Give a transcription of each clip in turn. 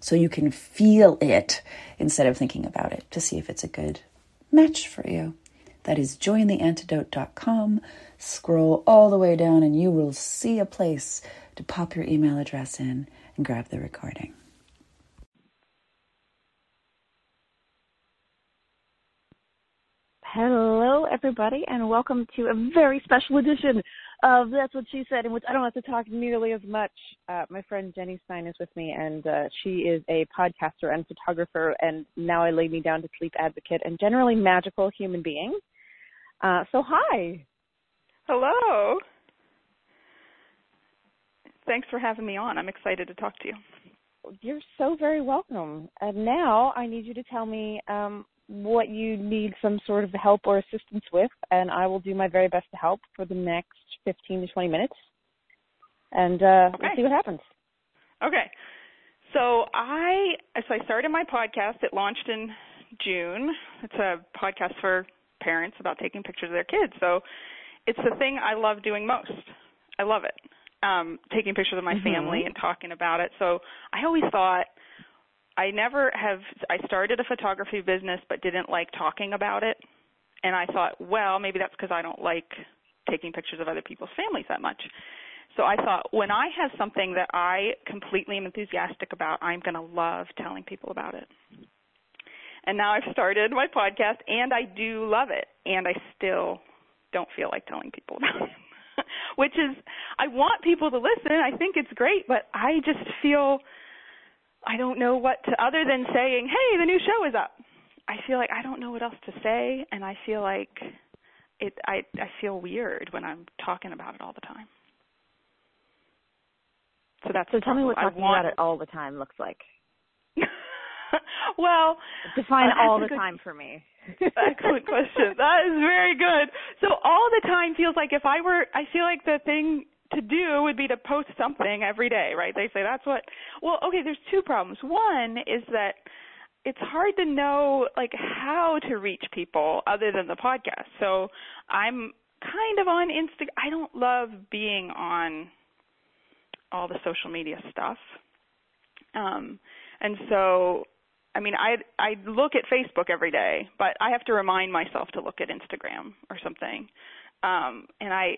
so you can feel it instead of thinking about it to see if it's a good match for you. That is jointheantidote.com. Scroll all the way down and you will see a place to pop your email address in and grab the recording. Hello, everybody, and welcome to a very special edition of That's What She Said, in which I don't have to talk nearly as much. Uh, my friend Jenny Stein is with me, and uh, she is a podcaster and photographer, and now I lay me down to sleep advocate, and generally magical human being. Uh, so, hi. Hello. Thanks for having me on. I'm excited to talk to you. You're so very welcome. And now I need you to tell me um, what you need some sort of help or assistance with, and I will do my very best to help for the next 15 to 20 minutes. And uh, okay. we'll see what happens. Okay. So I so I started my podcast. It launched in June. It's a podcast for parents about taking pictures of their kids. So it's the thing I love doing most. I love it. Um, taking pictures of my mm-hmm. family and talking about it. So I always thought I never have I started a photography business but didn't like talking about it. And I thought, well, maybe that's because I don't like taking pictures of other people's families that much. So I thought when I have something that I completely am enthusiastic about, I'm going to love telling people about it. And now I've started my podcast and I do love it and I still don't feel like telling people about it. Which is I want people to listen. I think it's great, but I just feel I don't know what to other than saying, "Hey, the new show is up." I feel like I don't know what else to say, and I feel like it. I I feel weird when I'm talking about it all the time. So that's so. Tell me what talking want... about it all the time looks like. well, define uh, all the good, time for me. excellent question. That is very good. So all the time feels like if I were, I feel like the thing to do would be to post something every day, right? They say that's what. Well, okay, there's two problems. One is that it's hard to know like how to reach people other than the podcast. So I'm kind of on Insta. I don't love being on all the social media stuff. Um, and so, I mean, I I look at Facebook every day, but I have to remind myself to look at Instagram or something. Um, and I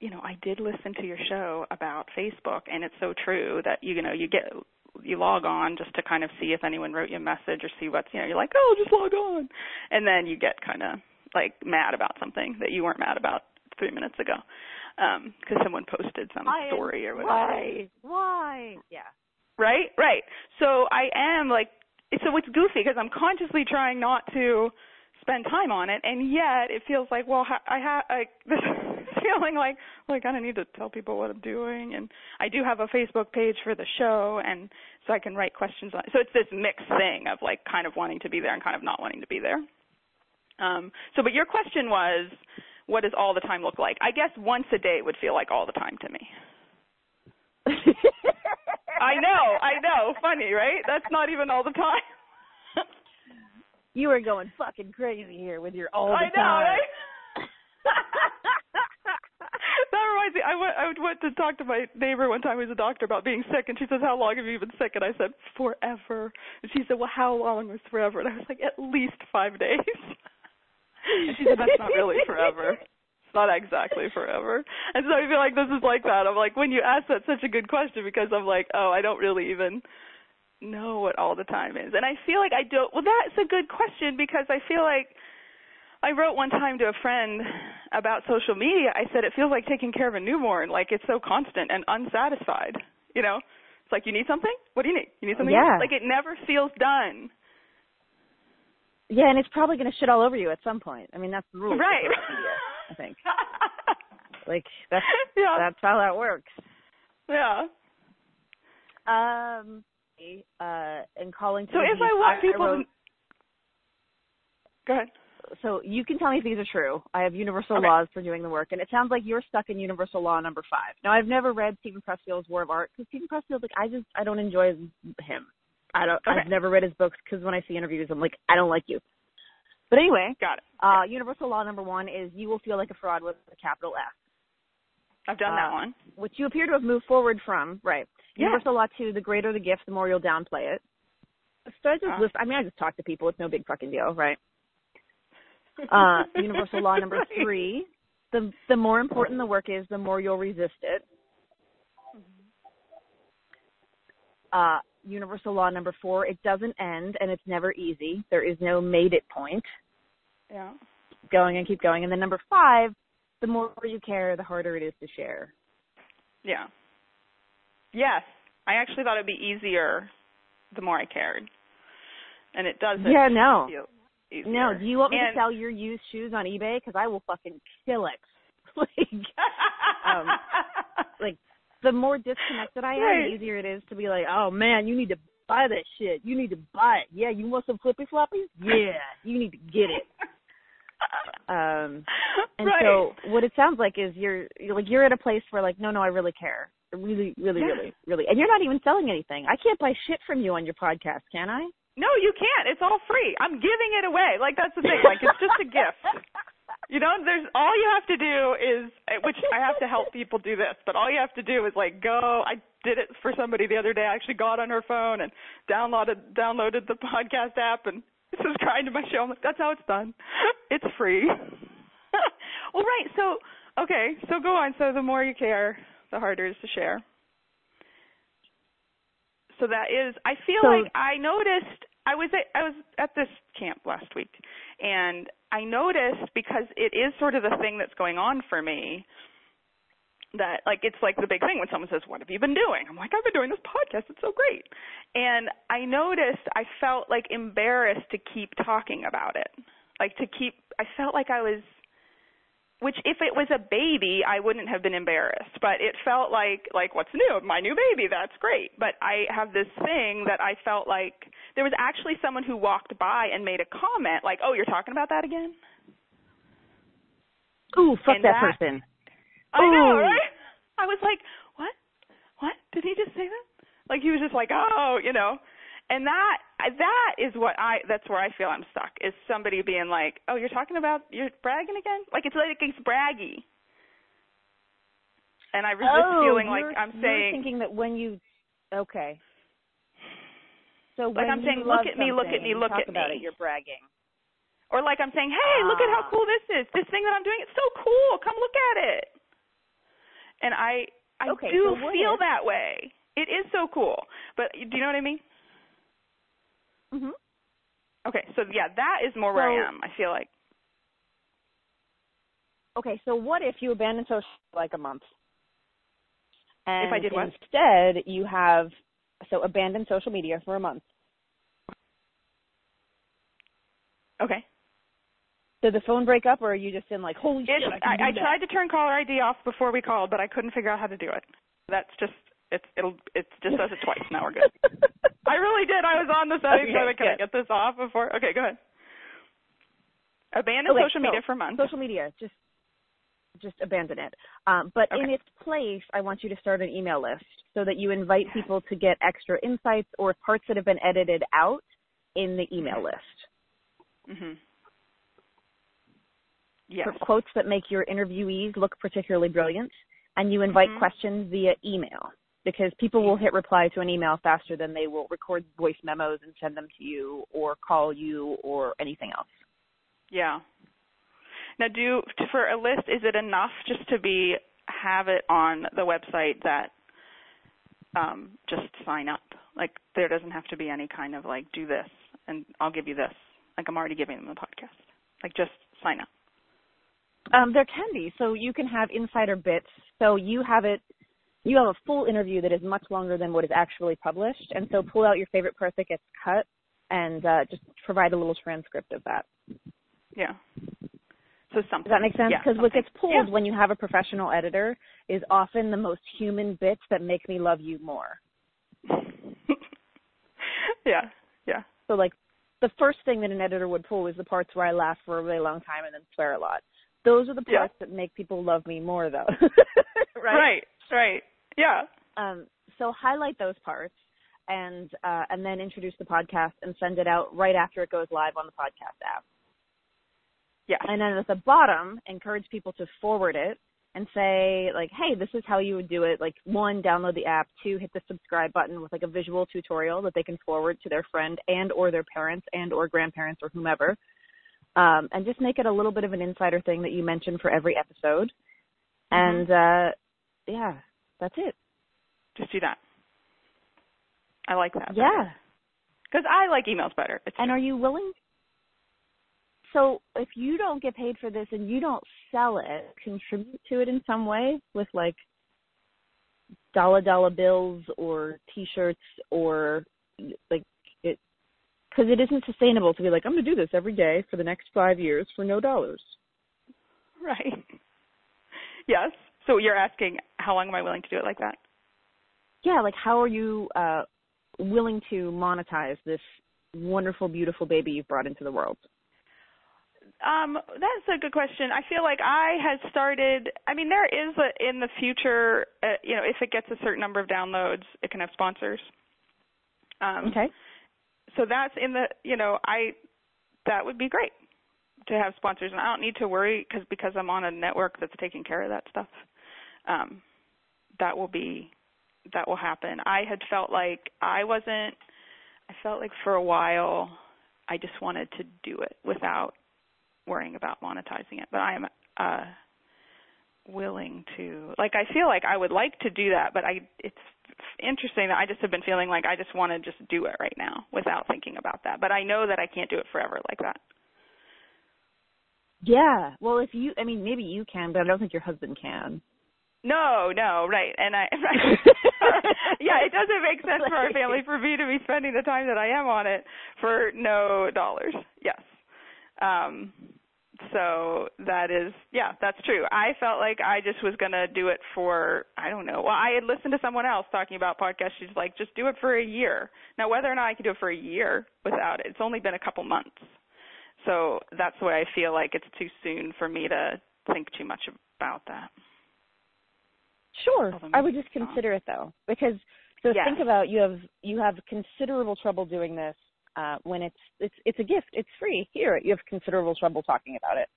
you know, I did listen to your show about Facebook, and it's so true that you know you get you log on just to kind of see if anyone wrote you a message or see what's you know you're like oh just log on, and then you get kind of like mad about something that you weren't mad about three minutes ago because um, someone posted some why, story or whatever. Why? Why? Yeah. Right, right. So I am like so it's goofy because I'm consciously trying not to spend time on it, and yet it feels like well I have I, this feeling like like I of need to tell people what I'm doing, and I do have a Facebook page for the show, and so I can write questions on. it. So it's this mixed thing of like kind of wanting to be there and kind of not wanting to be there. Um, so, but your question was, what does all the time look like? I guess once a day would feel like all the time to me. I know, I know. Funny, right? That's not even all the time. you are going fucking crazy here with your all the I know, time. Right? reminds me. I went. I went to talk to my neighbor one time who's a doctor about being sick, and she says, "How long have you been sick?" And I said, "Forever." And she said, "Well, how long was forever?" And I was like, "At least five days." and she said, "That's not really forever." It's not exactly forever. And so I feel like this is like that. I'm like, when you ask that such a good question because I'm like, oh, I don't really even know what all the time is. And I feel like I don't well that's a good question because I feel like I wrote one time to a friend about social media. I said it feels like taking care of a newborn, like it's so constant and unsatisfied. You know? It's like you need something? What do you need? You need something? Yeah. Like it never feels done. Yeah, and it's probably going to shit all over you at some point. I mean, that's the rule. Right. media, I think. Like that's yeah. that's how that works. yeah. Um, uh, and calling. So if I want people wrote, to Go ahead. So you can tell me if these are true. I have universal Okay. laws for doing the work, and it sounds like you're stuck in universal law number five. Now, I've never read Steven Pressfield's War of Art because Steven Pressfield, like, I just I don't enjoy him. I don't. Okay. I've never read his books because when I see interviews, I'm like, I don't like you. But anyway, Got it. uh, universal law number one is you will feel like a fraud with a capital F. I've done that uh, one. which you appear to have moved forward from, right? Yeah. Universal Law two: the greater the gift, the more you'll downplay it. So I just Ah. list. I mean, I just talk to people. It's no big fucking deal, right? Uh, universal Law number Right. three: the the more important the work is, the more you'll resist it. Uh, universal Law number four: it doesn't end, and it's never easy. There is no made it point. Yeah. Keep going and keep going. And then number five: the more you care, the harder it is to share. Yeah. Yes. I actually thought it'd be easier the more I cared. And it doesn't Yeah, no. Easier. No, do you want me and, to sell your used shoes on eBay? Because I will fucking kill it. like, um, like the more disconnected I am, Right. the easier it is to be like, oh man, you need to buy that shit. You need to buy it. Yeah, you want some flippy floppies? Yeah, you need to get it. Um, and right. so what it sounds like is you're, you're like you're at a place where like, no, no, I really care, really, really, Yeah. really, really, and you're not even selling anything. I can't buy shit from you on your podcast, can I? No, you can't. It's all free. I'm giving it away. Like that's the thing. Like it's just a gift. You know, there's all you have to do is which I have to help people do this, but all you have to do is like go I did it for somebody the other day. I actually got on her phone and downloaded downloaded the podcast app and subscribed to my show. I'm like, that's how it's done. It's free. well right, so okay, so go on. So the more you care, the harder it is to share. So that is I feel So- like I noticed I was at I was at this camp last week and I noticed because it is sort of the thing that's going on for me that like it's like the big thing when someone says what have you been doing? I'm like i've been doing this podcast. It's so great. And i noticed i felt like embarrassed to keep talking about it. Like to keep i felt like i was which if it was a baby i wouldn't have been embarrassed but it felt like like what's new my new baby that's great but i have this thing that i felt like there was actually someone who walked by and made a comment like oh you're talking about that again Ooh, fuck And that, that- person. I know, right? I was like, what? What? Did he just say that? Like he was just like, oh, you know. And that that is what I that's where I feel I'm stuck. Is somebody being like, "Oh, you're talking about you're bragging again?" Like it's like it's braggy. And I resist oh, feeling like I'm you're saying thinking that when you okay. So Like when I'm saying, "Look at me, look at me, look at about me." It, you're bragging. or like I'm saying, "Hey, look at how Ah. cool this is. This thing that I'm doing, it's so cool. Come look at it." And I I Okay, do so feel if- that way. It is so cool. But do you know what I mean? Hmm Okay, so yeah, that is more where So- I am. I feel like Okay, so what if you abandon social like a month? And If I did what? Instead, you have so abandon social media for a month. okay. Did the phone break up, or are you just in like holy shit? I, I, I tried to turn caller ID off before we called, but I couldn't figure out how to do it. That's just it's it'll it just does it twice. Now we're good. I really did. I was on the settings. Okay, so can I get this off before? Okay, go ahead. Abandon Okay, social so media for a month. social media just just abandon it um, but in its place i want you to start an email list so that you invite people to get extra insights or parts that have been edited out in the email list Mhm. Yes. for quotes that make your interviewees look particularly brilliant and you invite Mhm. questions via email because people will hit reply to an email faster than they will record voice memos and send them to you or call you or anything else Yeah. Now, do for a list, is it enough just to be have it on the website that um, just sign up? Like there doesn't have to be any kind of like do this and I'll give you this. Like I'm already giving them the podcast. Like just sign up. Um, there can be. So you can have insider bits. So you have it you have a full interview that is much longer than what is actually published. And so pull out your favorite part that gets cut and uh, just provide a little transcript of that. Yeah. So something. Does that make sense? Because yeah, what gets pulled yeah. when you have a professional editor is often the most human bits that make me love you more. yeah, yeah. So like the first thing that an editor would pull is the parts where I laugh for a really long time and then swear a lot. Those are the parts yeah. that make people love me more though. right? Right, right. Yeah. Um so highlight those parts and uh and then introduce the podcast and send it out right after it goes live on the podcast app. Yeah. And then at the bottom, encourage people to forward it and say like, hey, this is how you would do it. Like one, download the app. Two, hit the subscribe button with like a visual tutorial that they can forward to their friend and or their parents and or grandparents or whomever. Um, and just make it a little bit of an insider thing that you mention for every episode. Mm-hmm. And uh yeah, that's it. Just do that. I like that. Yeah. Because I like emails better. It's And are you willing so if you don't get paid for this and you don't sell it, contribute to it in some way with like dollar dollar bills or t-shirts or like it because it isn't sustainable to be like I'm going to do this every day for the next 5 years for no dollars. Right. Yes. So you're asking how long am I willing to do it like that? Yeah, like how are you uh willing to monetize this wonderful beautiful baby you've brought into the world? Um, that's a good question. I feel like I had started. I mean, there is a in the future. Uh, you know, if it gets a certain number of downloads, it can have sponsors. Um, Okay. So that's in the. You know, I that would be great to have sponsors, and I don't need to worry because because I'm on a network that's taking care of that stuff. Um, that will be that will happen. I had felt like I wasn't. I felt like for a while, I just wanted to do it without worrying about monetizing it. But I am uh willing to like I feel like I would like to do that, but I it's interesting that I just have been feeling like I just want to just do it right now without thinking about that. But I know that I can't do it forever like that. Yeah. Well, if you I mean maybe you can, but I don't think your husband can. No, no, right. And I right. yeah, it doesn't make sense for our family for me to be spending the time that I am on it for no dollars. Yes. Um so that is yeah that's true i felt like i just was going to do it for i don't know well i had listened to someone else talking about podcasts she's like just do it for a year now whether or not i can do it for a year without it it's only been a couple months so that's why i feel like it's too soon for me to think too much about that Sure. I would just consider it though, because so Yes. think about you have you have considerable trouble doing this uh, when it's it's it's a gift. It's free. Here you have considerable trouble talking about it.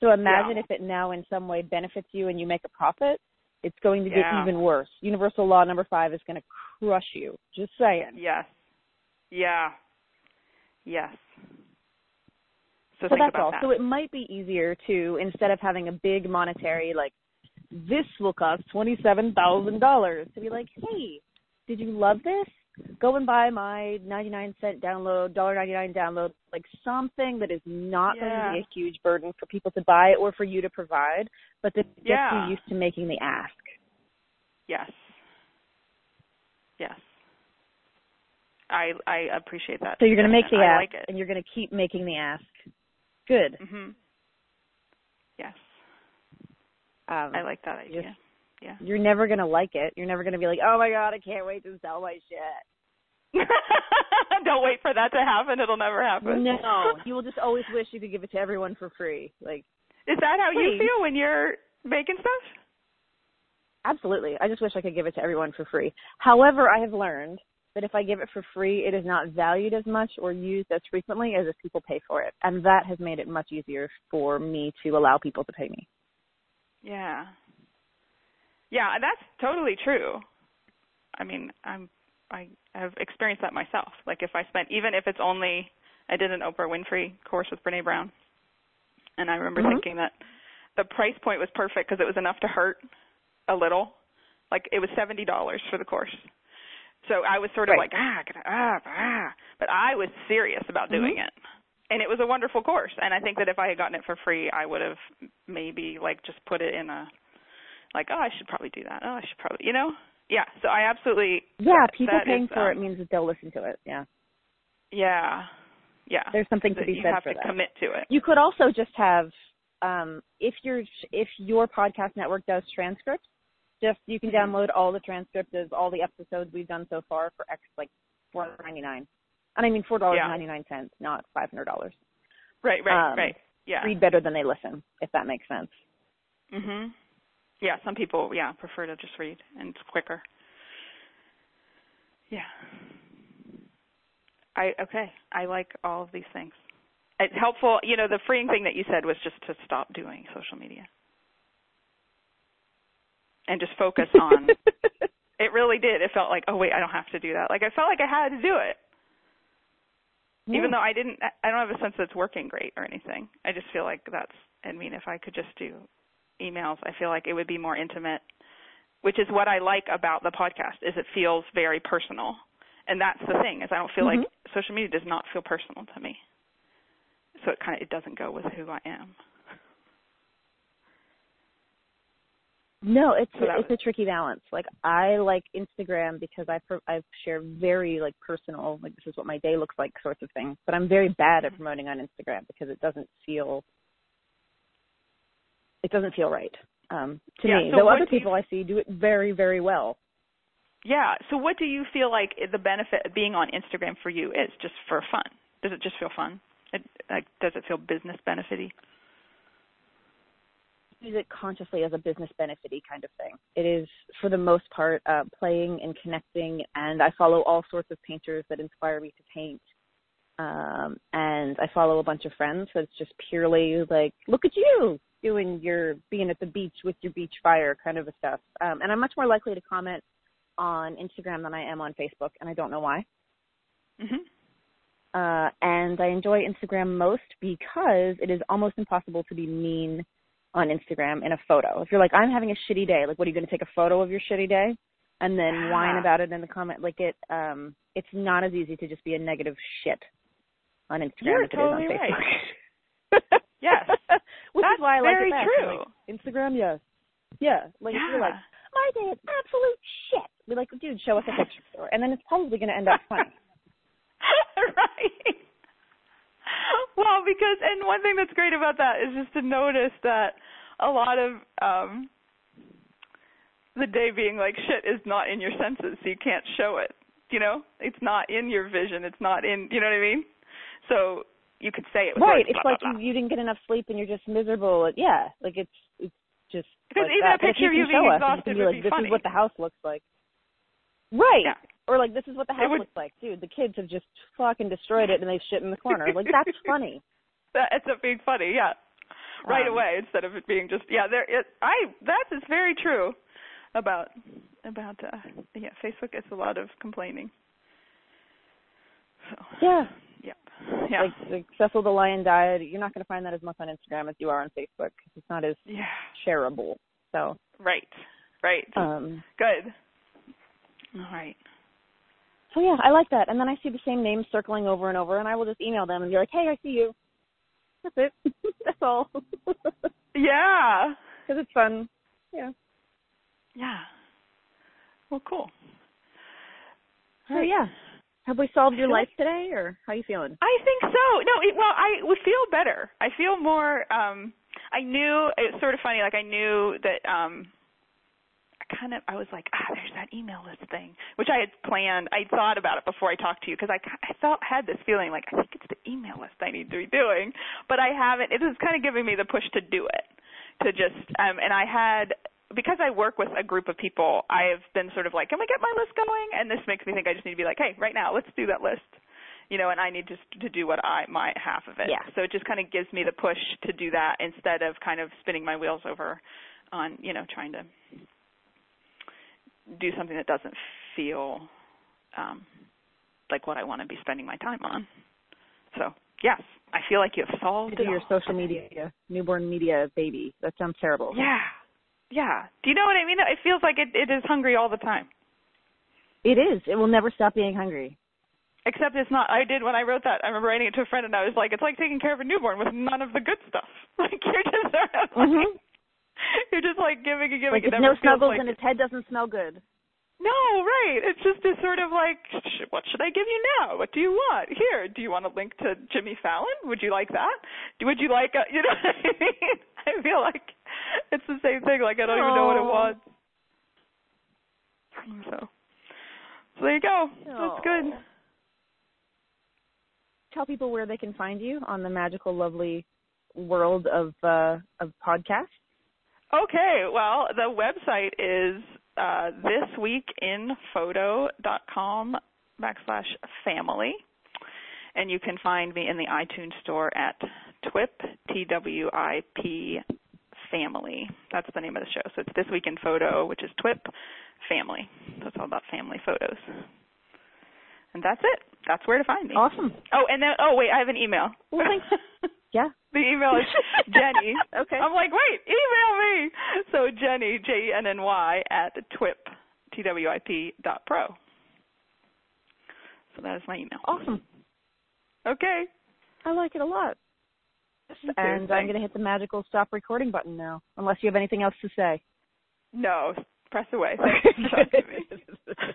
So imagine Yeah. if it now in some way benefits you and you make a profit. It's going to get Yeah. even worse. Universal law number five is going to crush you. Just saying. yes yeah yes so, So think that's about all. that So it might be easier to instead of having a big monetary like this will cost twenty seven thousand dollars to be like, hey, did you love this? Go and buy my ninety nine cent download, dollar ninety nine download, like something that is not going to be a huge burden for people to buy or for you to provide, but that gets Yeah. you used to making the ask. Yes. Yes. I I appreciate that. So you're going to make the. I ask, like and you're going to keep making the ask. Good. Mhm. Yes. Um, I like that idea. just- yeah. You're never going to like it. You're never going to be like, oh my god, I can't wait to sell my shit. Don't wait for that to happen. It'll never happen. No, you will just always wish you could give it to everyone for free. Like, Is that how you feel when you're making stuff? absolutely. I just wish I could give it to everyone for free. However, I have learned that if I give it for free, it is not valued as much or used as frequently as if people pay for it. And that has made it much easier for me to allow people to pay me. Yeah. Yeah, that's totally true. I mean, I'm I have experienced that myself. Like if I spent even if it's only I did an Oprah Winfrey course with Brene Brown. And I remember Mhm. thinking that the price point was perfect because it was enough to hurt a little. Like it was $70 for the course. So I was sort of Right. like ah, ah, ah, but I was serious about doing Mhm. it. And it was a wonderful course. And I think that if I had gotten it for free, I would have maybe like just put it in a like, oh, I should probably do that. Oh, I should probably, you know? Yeah. So I absolutely Yeah, that- people that paying is, for it um, means that they'll listen to it. Yeah. Yeah. Yeah. There's something to that be you said have for to that. commit to it. You could also just have um if your if your podcast network does transcripts, just you can Mhm. download all the transcripts of all the episodes we've done so far for X like four ninety nine. And I mean four dollars Yeah. ninety nine cents, not five hundred dollars. Right, right, um, right. Yeah. Read better than they listen, if that makes sense. Mhm. Yeah, some people yeah, prefer to just read and it's quicker. Yeah. I okay. I like all of these things. It's helpful, you know, the freeing thing that you said was just to stop doing social media. And just focus on it really did. It felt like, oh wait, I don't have to do that. Like I felt like I had to do it. Even though I didn't I don't have a sense that it's working great or anything. I just feel like that's I mean if I could just do emails, I feel like it would be more intimate, which is what I like about the podcast is it feels very personal. And that's the thing is I don't feel like Mhm. social media does not feel personal to me. So it kind of it doesn't go with who I am. No, it's So that it's a tricky balance. Like I like Instagram because I pro- I share very like personal, like this is what my day looks like sorts of things. But I'm very bad at promoting on Instagram because it doesn't feel it doesn't feel right um, to Yeah, me. so Though other do you- people I see do it very very well. Yeah. So what do you feel like the benefit of being on Instagram for you is just for fun? Does it just feel fun? It, like does it feel business benefity? Use it consciously as a business benefity kind of thing. It is for the most part uh, playing and connecting, and I follow all sorts of painters that inspire me to paint. um and I follow a bunch of friends so it's just purely like look at you doing your being at the beach with your beach fire kind of a stuff um and I'm much more likely to comment on Instagram than I am on Facebook and I don't know why Mhm. uh and I enjoy Instagram most because it is almost impossible to be mean on Instagram in a photo if you're like I'm having a shitty day like what are you going to take a photo of your shitty day and then whine Ah. about it in the comment like it um it's not as easy to just be a negative shit on Instagram You're as it is totally on right. Facebook. Yes. Which That's is why I like very it best. true. Like, Instagram, yes. Yeah. Like if you're like, my day is absolute shit. Be like, dude, show us a picture. And then it's probably gonna end up funny. right. Because and one thing that's great about that is just to notice that a lot of um the day being like shit is not in your senses, so you can't show it. You know, it's not in your vision. It's not in. You know what I mean? So you could say it. Right. words, It's blah, like blah, blah. You, you didn't get enough sleep and you're just miserable. Yeah. Like it's it's just Because like even that. a picture of you being us, exhausted you can be like, be this funny. is what the house looks like. Right. Yeah. Or like this is what the house would- looks like, dude. The kids have just fucking destroyed it and they've shit in the corner. Like that's funny. That ends up being funny, yeah. Right Um, away instead of it being just yeah, there it I that is very true about about uh yeah, Facebook is a lot of complaining. So Yeah. Yep. Yeah. Like, Cecil the Lion died. You're not going to find that as much on Instagram as you are on Facebook it's not as yeah. shareable. So, Right. Right. um, Good. All right. so yeah, I like that. And then I see the same names circling over and over, and I will just email them and be like, "Hey, I see you." That's it. That's all. yeah. Because it's fun. Yeah. Yeah. Well, cool. So yeah. Have we solved your life today, or how are you feeling? I think so. No, it, well, I would feel better. I feel more. um I knew it's sort of funny. Like I knew that. um kind of. I was like, ah, there's that email list thing, which I had planned. I thought about it before I talked to you because I, I felt had this feeling like I think it's the email list I need to be doing, but I haven't. It is kind of giving me the push to do it, to just. um And I had because I work with a group of people, I have been sort of like, can we get my list going? And this makes me think I just need to be like, hey, right now, let's do that list. You know, and I need just to do what I my half of it. Yeah. So it just kind of gives me the push to do that instead of kind of spinning my wheels over on, you know, trying to do something that doesn't feel um like what I want to be spending my time on. So, yes, I feel like you have solved do it your all. social media, newborn media baby. That sounds terrible. Yeah. Yeah. Do you know what I mean? It feels like it, it is hungry all the time. It is. It will never stop being hungry. Except it's not. I did when I wrote that. I remember writing it to a friend, and I was like, "It's like taking care of a newborn with none of the good stuff. Like you're just sort of like, Mhm. you're just like giving and giving. Like it no snuggles like and its head doesn't smell good. No, right. It's just this sort of like, sh- what should I give you now? What do you want? Here, do you want a link to Jimmy Fallon? Would you like that? Would you like a, you know what I mean? I feel like it's the same thing. Like I don't even know what it Aw. was. So, so there you go. That's good. Tell people where they can find you on the magical, lovely world of uh, of podcasts. Okay, well, the website is uh, thisweekinphoto.com backslash family. And you can find me in the iTunes store at TWIP, T-W-I-P, family. That's the name of the show. So it's This Week in Photo, which is TWIP, family. So it's all about family photos. And that's it. That's where to find me. Awesome. Oh, and then, oh, wait, I have an email. Well, thanks. Yeah. The email is Jenny. Okay. I'm like, wait, email me. So Jenny, J E N N Y at twip, T W I P dot pro. So that is my email. Awesome. Okay. I like it a lot. Too, And I'm going to hit the magical stop recording button now, unless you have anything else to say. No, press away. Thanks for talking to me.